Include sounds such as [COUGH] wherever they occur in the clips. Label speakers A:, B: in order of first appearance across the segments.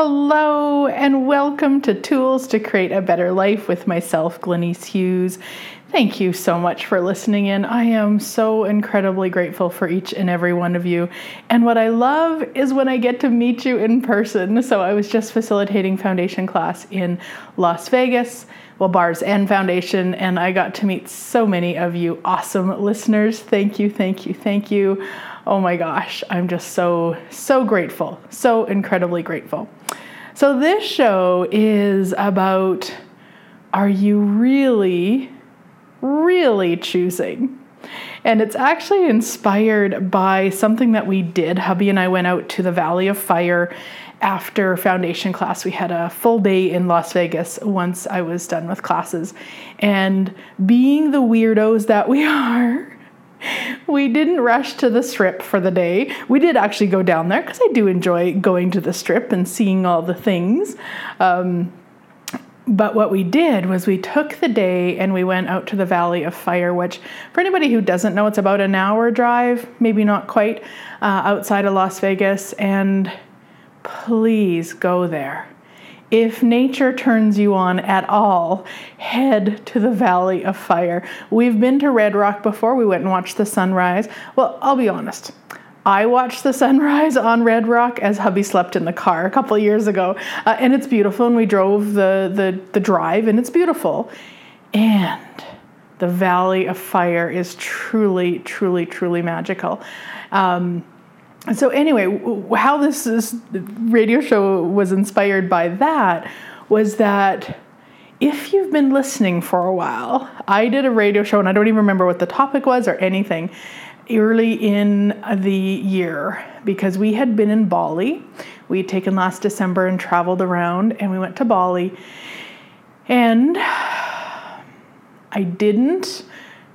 A: Hello, and welcome to Tools to Create a Better Life with myself, Glenyce Hughes. Thank you so much for listening in. I am so incredibly grateful for each and every one of you. And what I love is when I get to meet you in person. So I was just facilitating foundation class in Las Vegas, well, bars and foundation, and I got to meet so many of you awesome listeners. Thank you, thank you, thank you. Oh my gosh, I'm just so, so grateful, so incredibly grateful. So, this show is about are you really really choosing. And it's actually inspired by something that we did. Hubby and I went out to the Valley of Fire after foundation class. We had a full day in Las Vegas once I was done with classes. And being the weirdos that we [LAUGHS] are, we didn't rush to the strip for the day. We did actually go down there because I do enjoy going to the strip and seeing all the things. Um, but what we did was we took the day and we went out to the Valley of Fire, which, for anybody who doesn't know, it's about an hour drive, maybe not quite, uh, outside of Las Vegas. And please go there. If nature turns you on at all, head to the Valley of Fire. We've been to Red Rock before. We went and watched the sunrise. Well, I'll be honest. I watched the [LAUGHS] sunrise on Red Rock as hubby slept in the car a couple years ago, uh, and it's beautiful. And we drove the, the the drive, and it's beautiful. And the Valley of Fire is truly, truly, truly magical. Um, so anyway, how this, this radio show was inspired by that was that if you've been listening for a while, I did a radio show and I don't even remember what the topic was or anything early in the year because we had been in Bali. We had taken last December and traveled around, and we went to Bali. And I didn't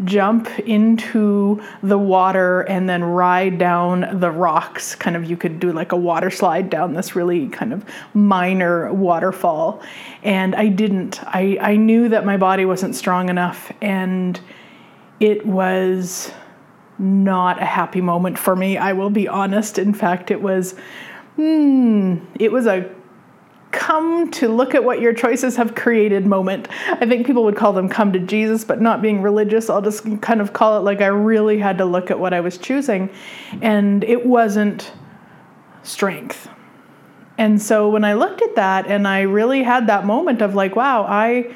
A: jump into the water and then ride down the rocks. Kind of, you could do like a water slide down this really kind of minor waterfall. And I didn't. I, I knew that my body wasn't strong enough, and it was not a happy moment for me. I will be honest. In fact, it was, hmm, it was a come to look at what your choices have created moment. I think people would call them come to Jesus, but not being religious, I'll just kind of call it like I really had to look at what I was choosing. And it wasn't strength. And so when I looked at that and I really had that moment of like, wow, I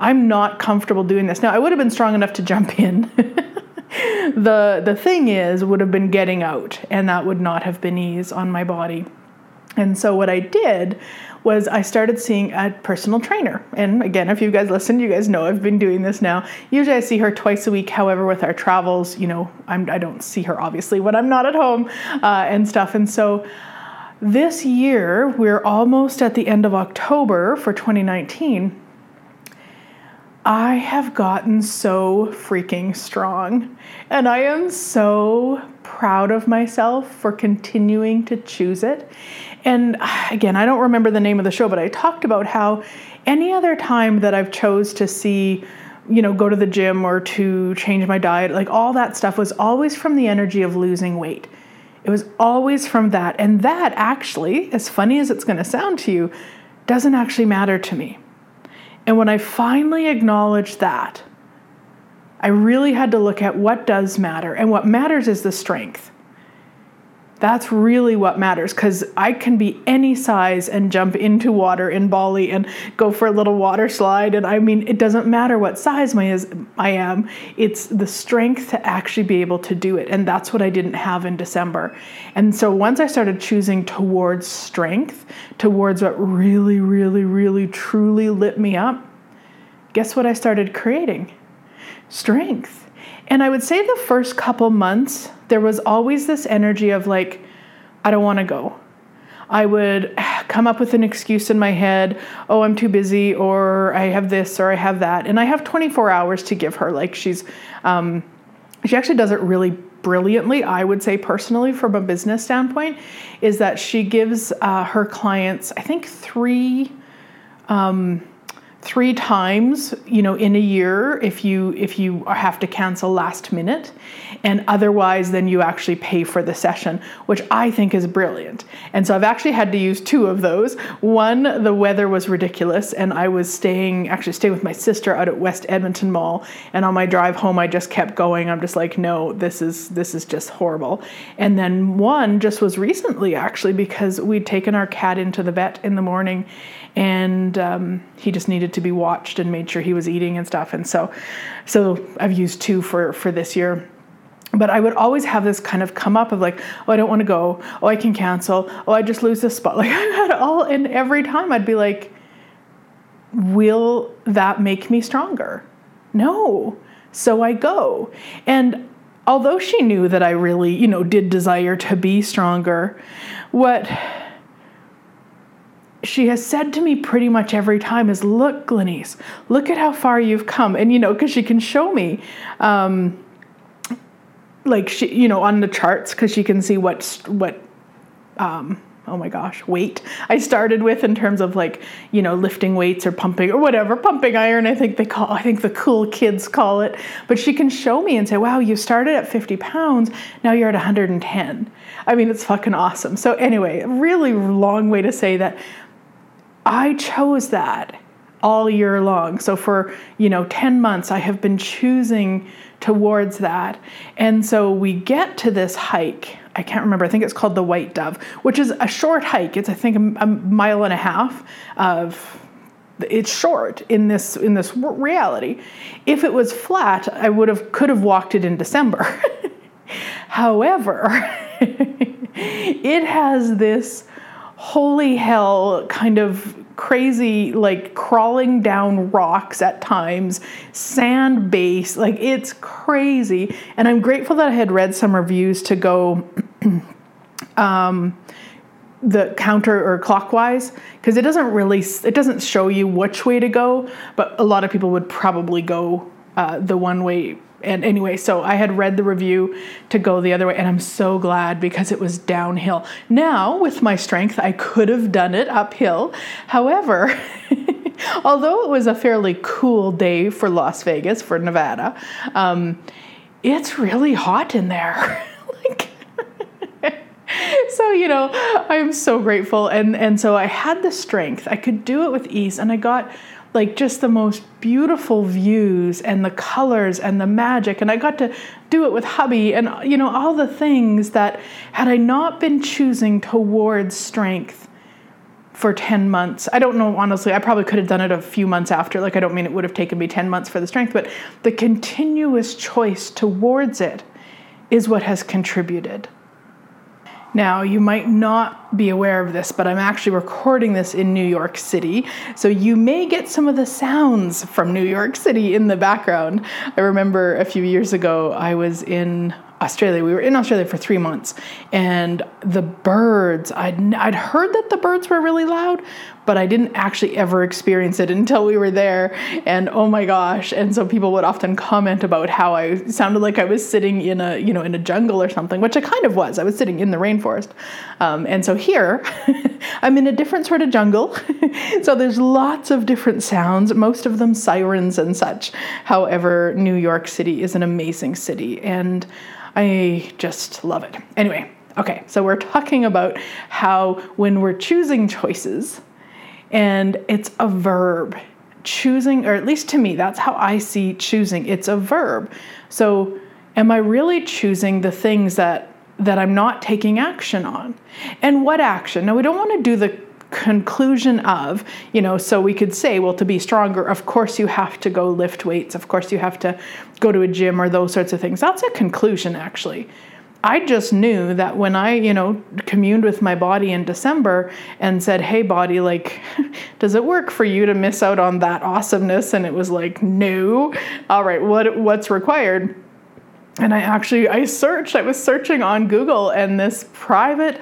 A: I'm not comfortable doing this. Now I would have been strong enough to jump in. [LAUGHS] the the thing is would have been getting out and that would not have been ease on my body and so what i did was i started seeing a personal trainer. And again if you guys listen you guys know i've been doing this now. Usually i see her twice a week. However with our travels you know I'm, i don't see her obviously when i'm not at home uh, and stuff. And so this year we're almost at the end of october for 2019 I have gotten so freaking strong. And I am so proud of myself for continuing to choose it. And [SIGHS] again, I don't remember the name of the show, but I talked about how any other time that I've chose to see you know, go to the gym or to change my diet, like all that stuff was always from the energy of losing weight. It was always from that. And that actually, as funny as it's going to sound to you, doesn't actually matter to me. And when I finally acknowledged that, I really had to look at what does matter. And what matters is the strength. That's really what matters because I can be any size and jump into water in Bali and go for a little water slide. And I mean, it doesn't matter what size my is, I am, it's the strength to actually be able to do it. And that's what I didn't have in December. And so once I started choosing towards strength, towards what really, really, really, truly lit me up, guess what I started creating? Strength. And I would say the first couple months, there was always this energy of like, I don't want to go. I would [SIGHS] come up with an excuse in my head, oh, I'm too busy, or I have this, or I have that. And I have 24 hours to give her. Like, she's, um, she actually does it really brilliantly, I would say personally, from a business standpoint, is that she gives uh, her clients, I think, three. Um, three times you know in a year if you if you have to cancel last minute. And otherwise then you actually pay for the session which i think is brilliant. And so i've actually had to use two of those. One the weather was ridiculous and i was staying actually staying with my sister out at west edmonton mall. And on my drive home i just kept going. I'm just like no this is this is just horrible. And then one just was recently actually because we'd taken our cat into the vet in the morning and um, he just needed to be watched and made sure he was eating and stuff. And so, so I've used two for for this year. But I would always have this kind of come up of like, oh, I don't want to go. Oh, I can cancel. Oh, I just lose this spot. [LAUGHS] Like I had all, and every time I'd be like, will that make me stronger? No. So I go. And although she knew that I really, you know, did desire to be stronger, what she has said to me pretty much every time is look Glenyce look at how far you've come. And you know because she can show me um, like she you know on the charts because she can see what what um, oh my gosh weight i started with in terms of like you know lifting weights or pumping or whatever pumping iron i think they call i think the cool kids call it. But she can show me and say wow you started at 50 pounds now you're at 110 i mean it's fucking awesome. So anyway really long way to say that I chose that all year long. So for, you know, 10 months I have been choosing towards that. And so we get to this hike. I can't remember. I think it's called the White Dove, which is a short hike. It's I think a, a mile and a half of it's short in this in this reality. If it was flat, I would have could have walked it in December. [LAUGHS] However, [LAUGHS] it has this holy hell kind of crazy like crawling down rocks at times sand base like it's crazy. And i'm grateful that i had read some reviews to go [CLEARS THROAT] um, the counter or clockwise because it doesn't really it doesn't show you which way to go but a lot of people would probably go uh, the one way and anyway, so I had read the review to go the other way, and I'm so glad because it was downhill. Now, with my strength, I could have done it uphill. However, [LAUGHS] although it was a fairly cool day for Las Vegas, for Nevada, um, it's really hot in there. [LAUGHS] like, [LAUGHS] so you know, I'm so grateful, and and so I had the strength. I could do it with ease, and I got like just the most beautiful views and the colors and the magic. And i got to do it with hubby and you know all the things that had i not been choosing towards strength for 10 months i don't know honestly i probably could have done it a few months after. Like i don't mean it would have taken me 10 months for the strength but the continuous choice towards it is what has contributed now, you might not be aware of this, but I'm actually recording this in New York City, so you may get some of the sounds from New York City in the background. I remember a few years ago, I was in Australia. We were in Australia for three months, and the birds, I'd, I'd heard that the birds were really loud, but I didn't actually ever experience it until we were there. And oh my gosh. And so people would often comment about how I sounded like I was sitting in a, you know, in a jungle or something, which I kind of was. I was sitting in the rainforest. Um, and so here, [LAUGHS] I'm in a different sort of jungle. [LAUGHS] so there's lots of different sounds, most of them sirens and such. However, New York City is an amazing city. And I just love it. Anyway, okay, so we're talking about how when we're choosing choices, and it's a verb, choosing, or at least to me, that's how I see choosing. It's a verb. So, am I really choosing the things that that I'm not taking action on? And what action? Now, we don't want to do the conclusion of, you know, so we could say, well, to be stronger, of course you have to go lift weights, of course you have to go to a gym or those sorts of things. That's a conclusion, actually. I just knew that when I, you know, communed with my body in December and said, "Hey body, like [LAUGHS] does it work for you to miss out on that awesomeness?" and it was like, "No." All right, what what's required? And I actually I searched, I was searching on Google and this private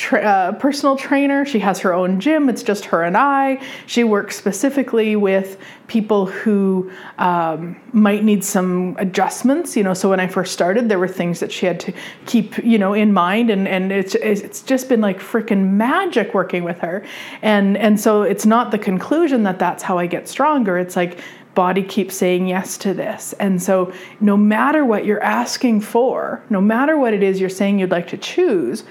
A: tra- uh, personal trainer. She has her own gym. It's just her and I. She works specifically with people who um, might need some adjustments. You know, so when I first started, there were things that she had to keep, you know, in mind, and and it's it's just been like freaking magic working with her. And and so it's not the conclusion that that's how I get stronger. It's like body keeps saying yes to this. And so, no matter what you're asking for, no matter what it is you're saying you'd like to choose,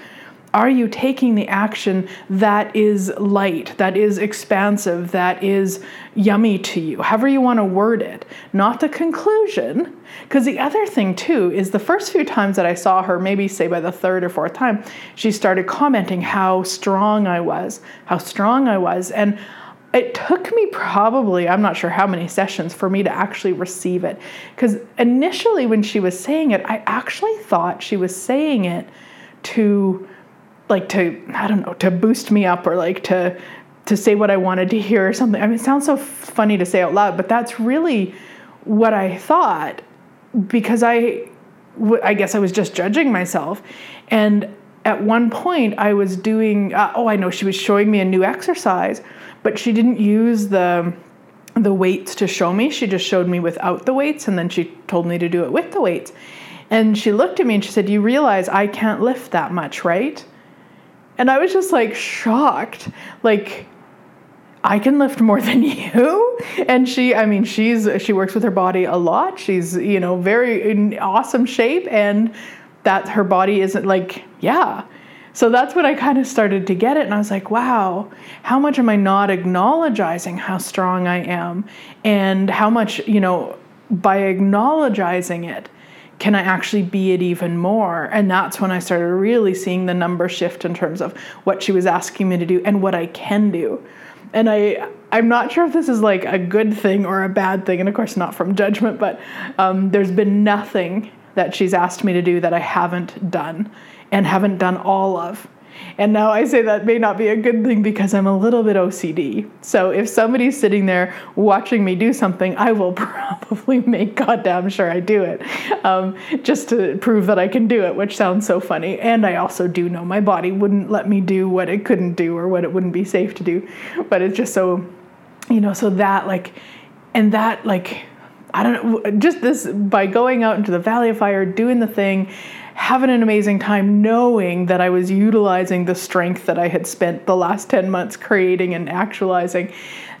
A: are you taking the action that is light, that is expansive, that is yummy to you, however you want to word it, not the conclusion? Because the other thing, too, is the first few times that I saw her, maybe say by the third or fourth time, she started commenting how strong I was, how strong I was. And it took me probably, I'm not sure how many sessions for me to actually receive it. Because initially, when she was saying it, I actually thought she was saying it to like to I don't know to boost me up or like to to say what I wanted to hear or something. I mean, it sounds so funny to say out loud, but that's really what I thought because I I guess I was just judging myself and at one point I was doing uh, oh I know she was showing me a new exercise, but she didn't use the the weights to show me. She just showed me without the weights and then she told me to do it with the weights. And she looked at me and she said, "You realize I can't lift that much, right?" And I was just like shocked. Like, I can lift more [LAUGHS] than you. And she, I mean, she's, she works with her body a lot. She's, you know, very in awesome shape. And that her body isn't like, yeah. So that's when I kind of started to get it. And I was like, wow, how much am I not acknowledging how strong I am? And how much, you know, by acknowledging it, can I actually be it even more? And that's when I started really seeing the number shift in terms of what she was asking me to do and what I can do. And I, I'm not sure if this is like a good thing or a bad thing, and of course, not from judgment, but um, there's been nothing that she's asked me to do that I haven't done and haven't done all of. And now I say that may not be a good thing because I'm a little bit OCD. So if somebody's sitting there watching me do something, I will [LAUGHS] probably make goddamn sure I do it um, just to prove that I can do it, which sounds so funny. And I also do know my body wouldn't let me do what it couldn't do or what it wouldn't be safe to do. But it's just so, you know, so that like, and that like, I don't know, just this by going out into the Valley of Fire, doing the thing, having an amazing time knowing that I was utilizing the strength that I had spent the last 10 months creating and actualizing,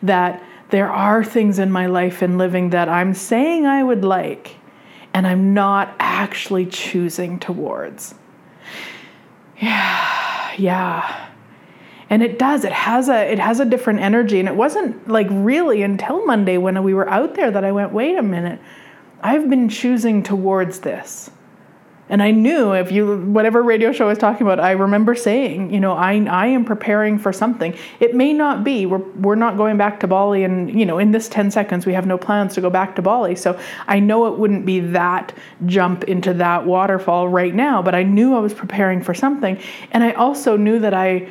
A: that there are things in my life and living that I'm saying I would like and I'm not actually choosing towards. Yeah, yeah. And it does. It has a it has a different energy. And it wasn't like really until Monday when we were out there that I went, wait a minute, I've been choosing towards this. And I knew if you, whatever radio show I was talking about, I remember saying, you know, I, I am preparing for something. It may not be, we're, we're not going back to Bali and, you know, in this 10 seconds, we have no plans to go back to Bali. So I know it wouldn't be that jump into that waterfall right now, but I knew I was preparing for something. And I also knew that I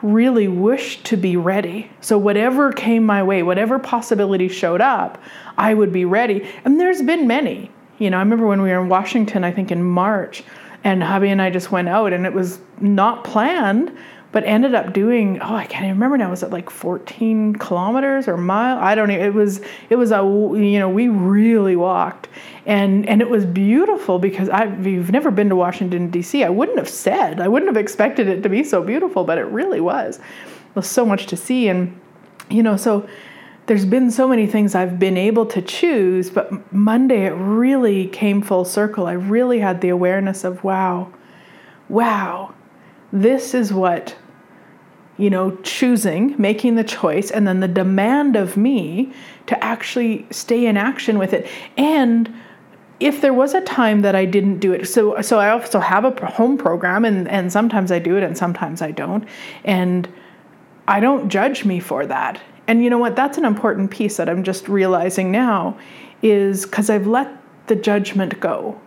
A: really wished to be ready. So whatever came my way, whatever possibility showed up, I would be ready. And there's been many. You know, I remember when we were in Washington, I think in March, and hubby and I just went out, and it was not planned, but ended up doing. Oh, I can't even remember now. Was it like 14 kilometers or mile? I don't even. It was. It was a. You know, we really walked, and and it was beautiful because I've you've never been to Washington D.C. I wouldn't have said. I wouldn't have expected it to be so beautiful, but it really was. There's so much to see, and you know, so there's been so many things I've been able to choose, but Monday it really came full circle. I really had the awareness of wow, wow, this is what, you know, choosing, making the choice, and then the demand of me to actually stay in action with it. And if there was a time that I didn't do it, so so I also have a home program, and and sometimes I do it, and sometimes I don't, and I don't judge me for that and you know what? That's an important piece that I'm just realizing now is because I've let the judgment go.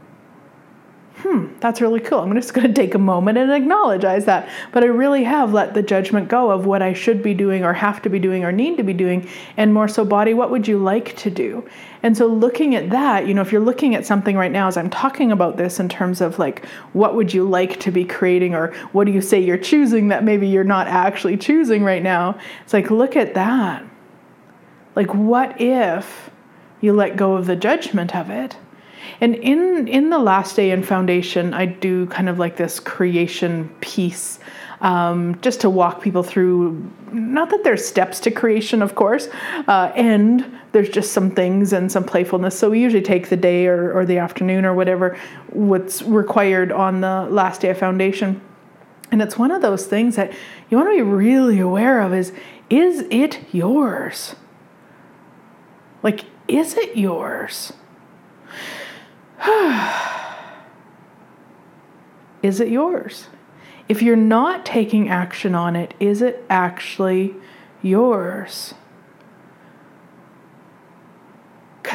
A: Hmm, that's really cool. I'm just going to take a moment and acknowledge that. But I really have let the judgment go of what I should be doing or have to be doing or need to be doing. And more so, body, what would you like to do? And so, looking at that, you know, if you're looking at something right now as I'm talking about this in terms of like, what would you like to be creating or what do you say you're choosing that maybe you're not actually choosing right now? It's like, look at that. Like, what if you let go of the judgment of it? And in in the last day in foundation, I do kind of like this creation piece, um, just to walk people through. Not that there's steps to creation, of course, uh, and there's just some things and some playfulness. So we usually take the day or, or the afternoon or whatever what's required on the last day of foundation. And it's one of those things that you want to be really aware of is is it yours? Like, is it yours? [SIGHS] is it yours? If you're not taking action on it, is it actually yours?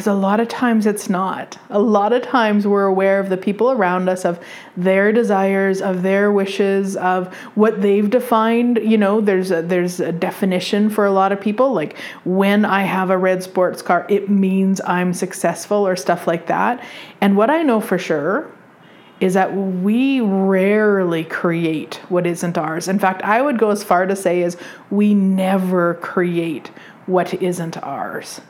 A: Because a lot of times it's not. A lot of times we're aware of the people around us, of their desires, of their wishes, of what they've defined. You know, there's a, there's a definition for a lot of people. Like when I have a red sports car, it means I'm successful or stuff like that. And what I know for sure is that we rarely create what isn't ours. In fact, I would go as far to say is we never create what isn't ours.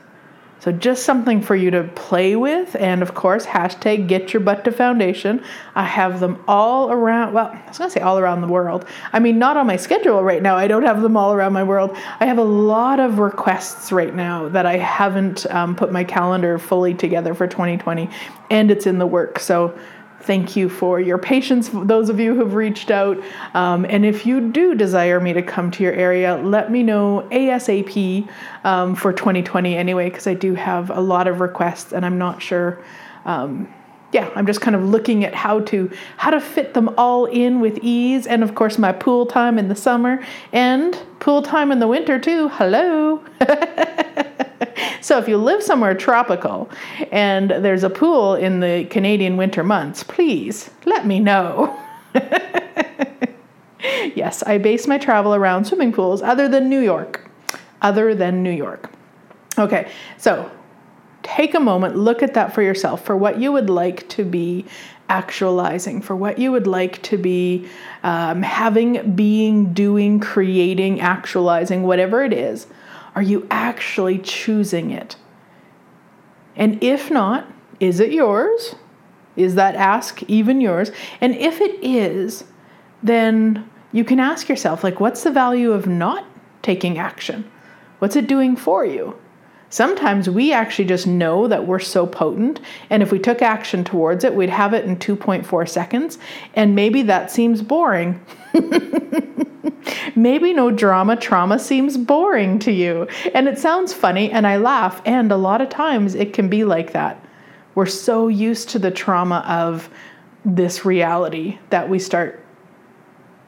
A: So just something for you to play with. And of course, hashtag get your butt to foundation. I have them all around, well, I was to say all around the world. I mean, not on my schedule right now. I don't have them all around my world. I have a lot of requests right now that I haven't um, put my calendar fully together for 2020, and it's in the work. So Thank you for your patience, those of you who've reached out. Um, and if you do desire me to come to your area, let me know ASAP um, for 2020 anyway, because I do have a lot of requests and I'm not sure. Um, yeah, I'm just kind of looking at how to how to fit them all in with ease, and of course my pool time in the summer and pool time in the winter too. Hello. [LAUGHS] [LAUGHS] so if you live somewhere tropical and there's a pool in the Canadian winter months, please let me know. [LAUGHS] yes, I base my travel around swimming pools other than New York. Other than New York. Okay, so take a moment, look at that for yourself, for what you would like to be actualizing, for what you would like to be um, having, being, doing, creating, actualizing, whatever it is. Are you actually choosing it? And if not, is it yours? Is that ask even yours? And if it is, then you can ask yourself, like, what's the value of not taking action? What's it doing for you? Sometimes we actually just know that we're so potent, and if we took action towards it, we'd have it in 2.4 seconds, and maybe that seems boring. [LAUGHS] maybe no drama trauma seems boring to you, and it sounds funny, and I laugh, and a lot of times it can be like that. We're so used to the trauma of this reality that we start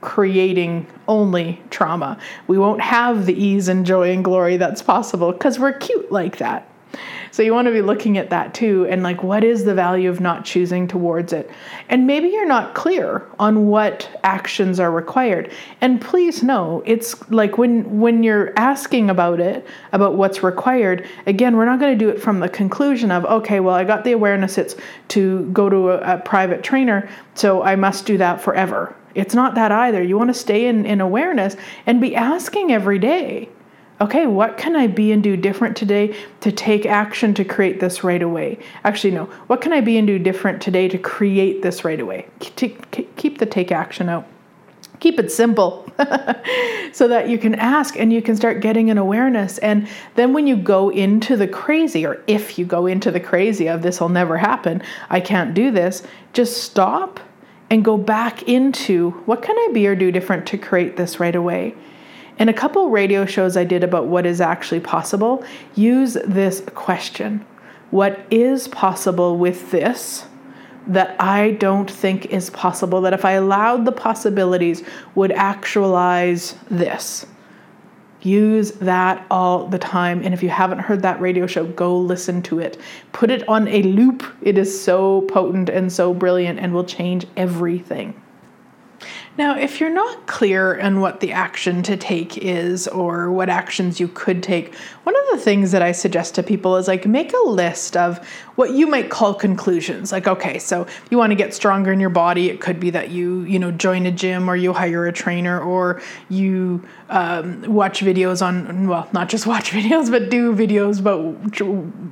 A: creating only trauma. We won't have the ease and joy and glory that's possible because we're cute like that. So you want to be looking at that too and like what is the value of not choosing towards it? And maybe you're not clear on what actions are required. And please know, it's like when when you're asking about it, about what's required, again, we're not going to do it from the conclusion of okay, well, I got the awareness it's to go to a, a private trainer, so I must do that forever it's not that either. You want to stay in, in awareness and be asking every day, okay, what can I be and do different today to take action to create this right away? Actually, no, what can I be and do different today to create this right away? Keep the take action out. Keep it simple [LAUGHS] so that you can ask and you can start getting an awareness. And then when you go into the crazy, or if you go into the crazy of this will never happen, I can't do this, just stop and go back into what can I be or do different to create this right away. In a couple radio shows I did about what is actually possible, use this question What is possible with this that I don't think is possible? That if I allowed the possibilities, would actualize this? Use that all the time. And if you haven't heard that radio show, go listen to it. Put it on a loop. It is so potent and so brilliant and will change everything. Now, if you're not clear on what the action to take is or what actions you could take, one of the things that I suggest to people is like make a list of what you might call conclusions. Like, okay, so you want to get stronger in your body. It could be that you, you know, join a gym or you hire a trainer or you um, watch videos on, well, not just [LAUGHS] watch videos, but do videos about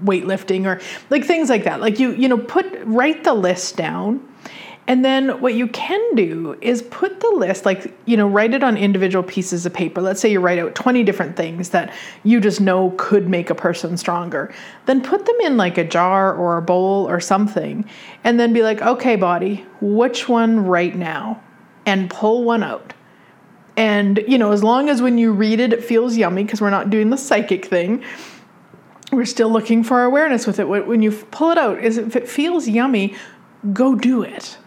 A: weightlifting or like things like that. Like you, you know, put, write the list down and then what you can do is put the list, like, you know, write it on individual pieces of paper. Let's say you write out 20 different things that you just know could make a person stronger. Then put them in like a jar or a bowl or something. And then be like, okay, body, which one right now? And pull one out. And, you know, as long as when you read it, it feels yummy because we're not doing the psychic thing we're still looking for awareness with it. When you pull it out, is if it feels yummy, go do it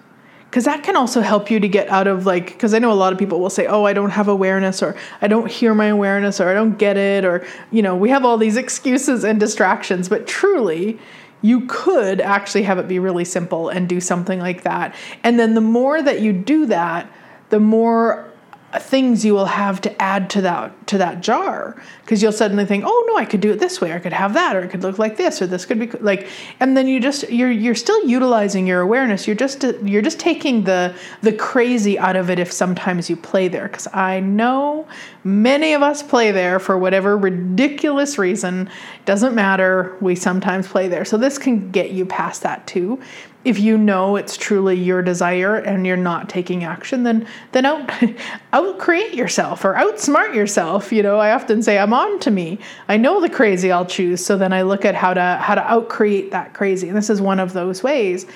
A: because that can also help you to get out of like because i know a lot of people will say oh i don't have awareness or i don't hear my awareness or i don't get it or you know we have all these excuses and distractions but truly you could actually have it be really simple and do something like that. And then the more that you do that the more things you will have to add to that to that jar. Because you'll suddenly think oh no i could do it this way. Or i could have that or it could look like this or this could be like and then you just you're you're still utilizing your awareness. You're just you're just taking the the crazy out of it if sometimes you play there. Because i know many of us play there for whatever ridiculous reason. Doesn't matter. We sometimes play there. So this can get you past that too if you know it's truly your desire and you're not taking action, then then out [LAUGHS] out create yourself or outsmart yourself. You know, I often say I'm on to me. I know the crazy I'll choose, so then I look at how to how to out create that crazy. And this is one of those ways.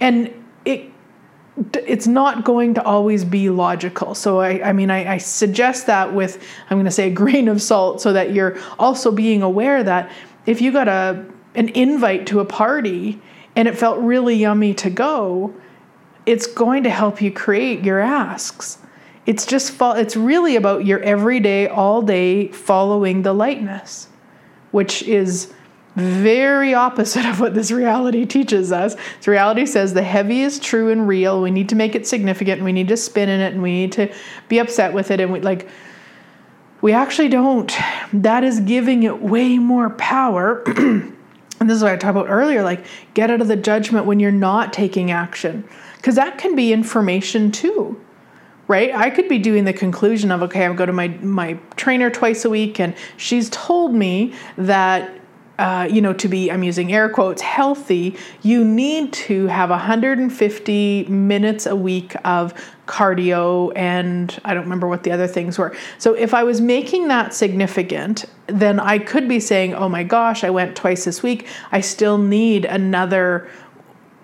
A: And it it's not going to always be logical. So I, I mean, I, I suggest that with I'm going to say a [LAUGHS] grain of salt, so that you're also being aware that if you got a an invite to a party and it felt really yummy to go, it's going to help you create your asks. It's just fo- it's really about your everyday all day following the lightness, which is very opposite [LAUGHS] of what this reality teaches us. This reality says the heavy is true and real. We need to make it significant we need to spin in it and we need to be upset with it and we like we actually don't. That is giving it way more power [CLEARS THROAT] and this is what I talked about earlier like get out of the judgment when you're not taking action. Because that can be information too right? I could be doing the conclusion of okay i go to my my trainer twice a week and she's told me that uh, you know, to be, I'm using air quotes, healthy, you need to have 150 minutes a week of cardio and I don't remember what the other things were. So if I was making that significant, then I could be saying, oh my gosh, I went twice this week. I still need another,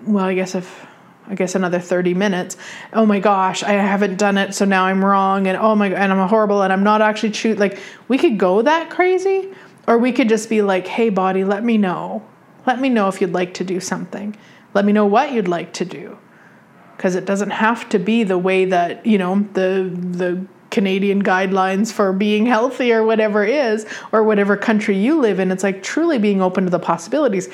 A: well, I guess if. I guess another 30 minutes. Oh my gosh, I haven't done it, so now I'm wrong, and oh my, and I'm horrible, and I'm not actually true. Like we could go that crazy, or we could just be like, hey, body, let me know. Let me know if you'd like to do something. Let me know what you'd like to do. Because it doesn't have to be the way that, you know, the, the, Canadian guidelines for being healthy or whatever is, or whatever country you live in. It's like truly being open to the possibilities.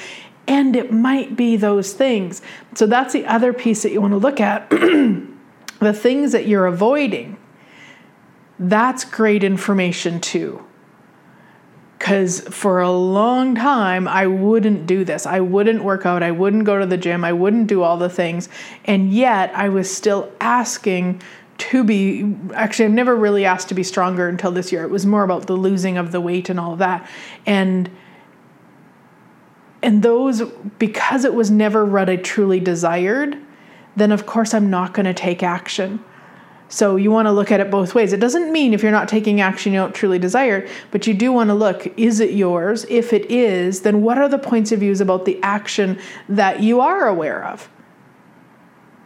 A: And it might be those things. So that's the other piece that you want to look at. [CLEARS THROAT] the things that you're avoiding. That's great information too. Because for a long time, I wouldn't do this. I wouldn't work out. I wouldn't go to the gym. I wouldn't do all the things. And yet, I was still asking to be actually, I've never really asked to be stronger until this year. It was more about the losing of the weight and all of that. And and those because it was never what I truly desired, then of course I'm not going to take action so you want to look at it both ways. It doesn't mean if you're not taking action you don't truly desire it, but you do want to look is it yours? If it is, then what are the points of views about the action that you are aware of?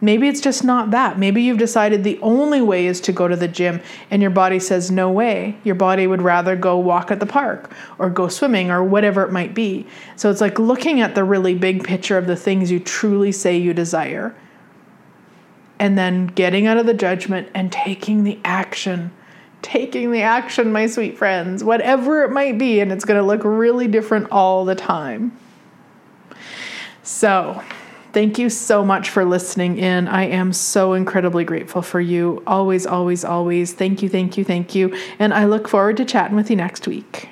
A: Maybe it's just not that. Maybe you've decided the only way is to go to the gym and your body says no way. Your body would rather go walk at the park or go swimming or whatever it might be. So it's like looking at the really big picture of the things you truly say you desire and then getting out of the judgment and taking the action taking the action, my sweet friends, whatever it might be, and it's going to look really different all the time. So, thank you so much for listening in. I am so incredibly grateful for you. Always, always, always. Thank you, thank you, thank you. And I look forward to chatting with you next week.